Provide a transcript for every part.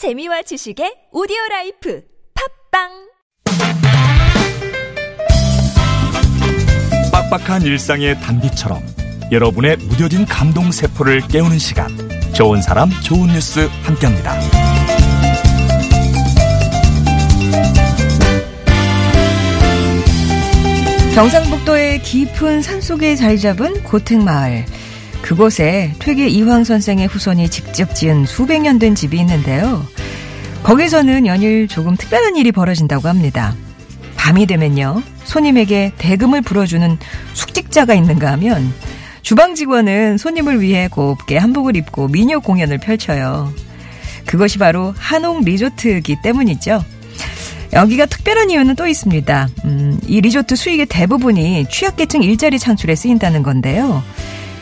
재미와 지식의 오디오 라이프 팟빵 빡빡한 일상의 단비처럼 여러분의 무뎌진 감동 세포를 깨우는 시간 좋은 사람 좋은 뉴스 함께합니다. 경상북도의 깊은 산속에 자리 잡은 고택마을. 그곳에 퇴계 이황 선생의 후손이 직접 지은 수백 년 된 집이 있는데요. 거기서는 연일 조금 특별한 일이 벌어진다고 합니다. 밤이 되면요. 손님에게 대금을 불어주는 숙직자가 있는가 하면 주방 직원은 손님을 위해 곱게 한복을 입고 미녀 공연을 펼쳐요. 그것이 바로 한옥 리조트이기 때문이죠. 여기가 특별한 이유는 또 있습니다. 음, 이 리조트 수익의 대부분이 취약계층 일자리 창출에 쓰인다는 건데요.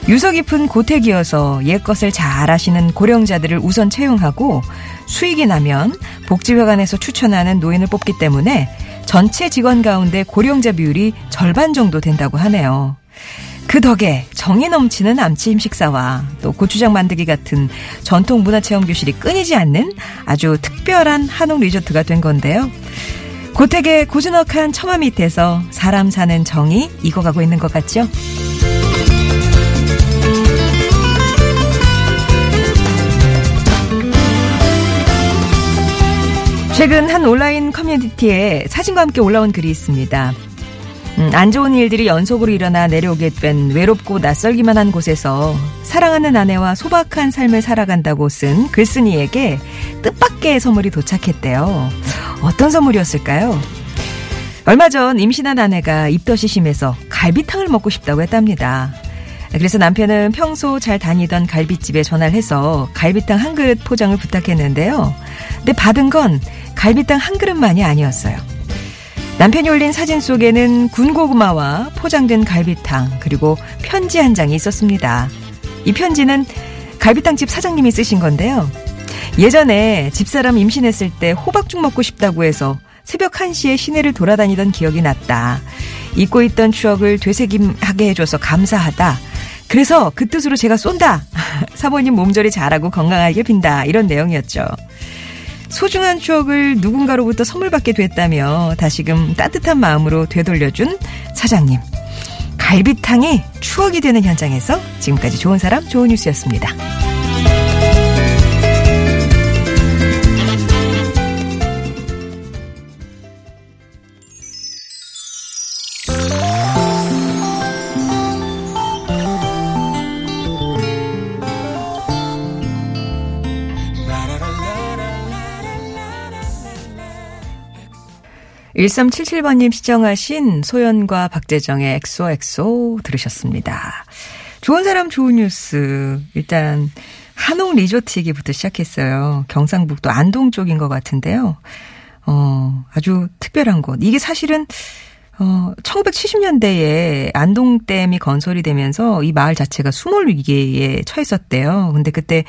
유서 깊은 고택이어서 옛것을 잘 아시는 고령자들을 우선 채용하고 수익이 나면 복지회관에서 추천하는 노인을 뽑기 때문에 전체 직원 가운데 고령자 비율이 절반 정도 된다고 하네요. 그 덕에 정이 넘치는 암치임 식사와 또 고추장 만들기 같은 전통 문화체험 교실이 끊이지 않는 아주 특별한 한옥 리조트가 된 건데요. 고택의 고즈넉한 처마 밑에서 사람 사는 정이 익어가고 있는 것 같죠? 최근 한 온라인 커뮤니티에 사진과 함께 올라온 글이 있습니다. 음, 안 좋은 일들이 연속으로 일어나 내려오게 된 외롭고 낯설기만 한 곳에서 사랑하는 아내와 소박한 삶을 살아간다고 쓴 글쓴이에게 뜻밖의 선물이 도착했대요. 어떤 선물이었을까요? 얼마 전 임신한 아내가 입덧이 심해서 갈비탕을 먹고 싶다고 했답니다. 그래서 남편은 평소 잘 다니던 갈비집에 전화를 해서 갈비탕 한 그릇 포장을 부탁했는데요. 근데 받은 건 갈비탕 한 그릇만이 아니었어요. 남편이 올린 사진 속에는 군고구마와 포장된 갈비탕 그리고 편지 한 장이 있었습니다. 이 편지는 갈비탕집 사장님이 쓰신 건데요. 예전에 집사람 임신했을 때 호박죽 먹고 싶다고 해서 새벽 1시에 시내를 돌아다니던 기억이 났다. 잊고 있던 추억을 되새김하게 해줘서 감사하다. 그래서 그 뜻으로 제가 쏜다. 사모님 몸조리 잘하고 건강하게 빈다. 이런 내용이었죠. 소중한 추억을 누군가로부터 선물 받게 됐다며 다시금 따뜻한 마음으로 되돌려준 사장님. 갈비탕이 추억이 되는 현장에서 지금까지 좋은 사람, 좋은 뉴스였습니다. (1377번님) 신청하신 소연과 박재정의 XOXO 들으셨습니다. 좋은 사람 좋은 뉴스 일단 한옥 리조트 얘기부터 시작했어요. 경상북도 안동 쪽인 것 같은데요. 어, 아주 특별한 곳. 이게 사실은 어, 1970년대에 안동댐이 건설이 되면서 이 마을 자체가 수몰 위기에 처했었대요. 근데 그때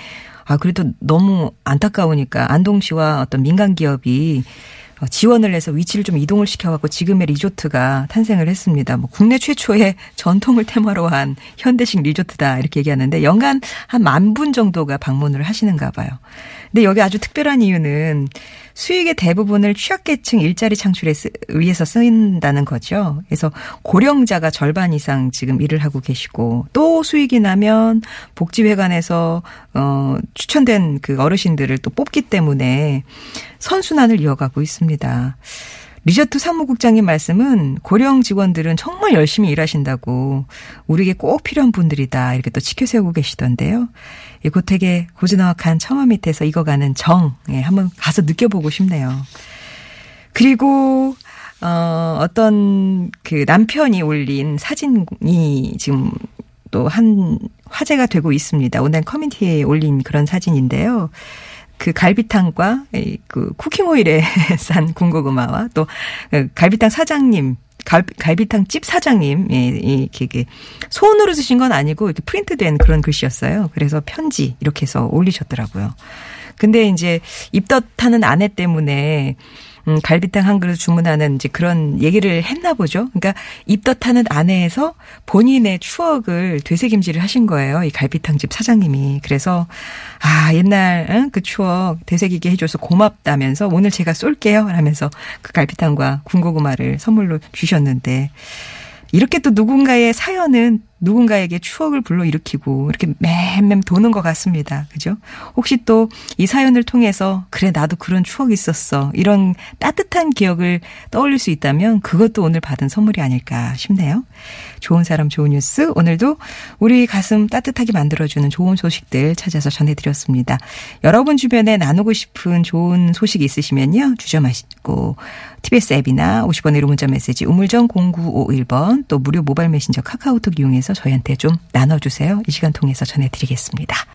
아 그래도 너무 안타까우니까 안동시와 어떤 민간 기업이 어, 지원을 해서 위치를 좀 이동을 시켜갖고 지금의 리조트가 탄생을 했습니다. 뭐 국내 최초의 전통을 테마로 한 현대식 리조트다 이렇게 얘기하는데 연간 한 만 분 정도가 방문을 하시는가 봐요. 근데 여기 아주 특별한 이유는 수익의 대부분을 취약계층 일자리 창출에 쓰, 위해서 쓰인다는 거죠. 그래서 고령자가 절반 이상 지금 일을 하고 계시고 또 수익이 나면 복지회관에서 어 추천된 그 어르신들을 또 뽑기 때문에 선순환을 이어가고 있습니다. 리저트 사무국장님 말씀은 고령 직원들은 정말 열심히 일하신다고 우리에게 꼭 필요한 분들이다 이렇게 또 지켜세우고 계시던데요. 이 고택의 고즈넉한 처마 밑에서 익어가는 정 예, 한번 가서 느껴보고 싶네요. 그리고 어 어떤 그 남편이 올린 사진이 지금 또 한 화제가 되고 있습니다. 온라인 커뮤니티에 올린 그런 사진인데요. 그 갈비탕과 그 쿠킹 오일에 싼 군고구마와 또그 갈비탕 사장님 갈, 갈비 탕 집 사장님, 예, 이렇게 손으로 쓰신 건 아니고 이렇게 프린트된 그런 글씨였어요. 그래서 편지 이렇게 해서 올리셨더라고요. 근데 이제 입덧하는 아내 때문에 음, 갈비탕 한 그릇 주문하는 이제 그런 얘기를 했나 보죠. 그러니까 입덧하는 아내에서 본인의 추억을 되새김질을 하신 거예요. 이 갈비탕집 사장님이. 그래서 아 옛날 응? 그 추억 되새기게 해줘서 고맙다면서 오늘 제가 쏠게요. 하면서 그 갈비탕과 군고구마를 선물로 주셨는데 이렇게 또 누군가의 사연은 누군가에게 추억을 불러일으키고 이렇게 맴맴 도는 것 같습니다. 그죠? 혹시 또 이 사연을 통해서 그래 나도 그런 추억이 있었어. 이런 따뜻한 기억을 떠올릴 수 있다면 그것도 오늘 받은 선물이 아닐까 싶네요. 좋은 사람 좋은 뉴스 오늘도 우리 가슴 따뜻하게 만들어주는 좋은 소식들 찾아서 전해드렸습니다. 여러분 주변에 나누고 싶은 좋은 소식 있으시면요. 주저 마시고 TBS 앱이나 50번의 1호 문자 메시지 우물정 0951번 또 무료 모바일 메신저 카카오톡 이용해서 저희한테 좀 나눠주세요. 이 시간 통해서 전해드리겠습니다.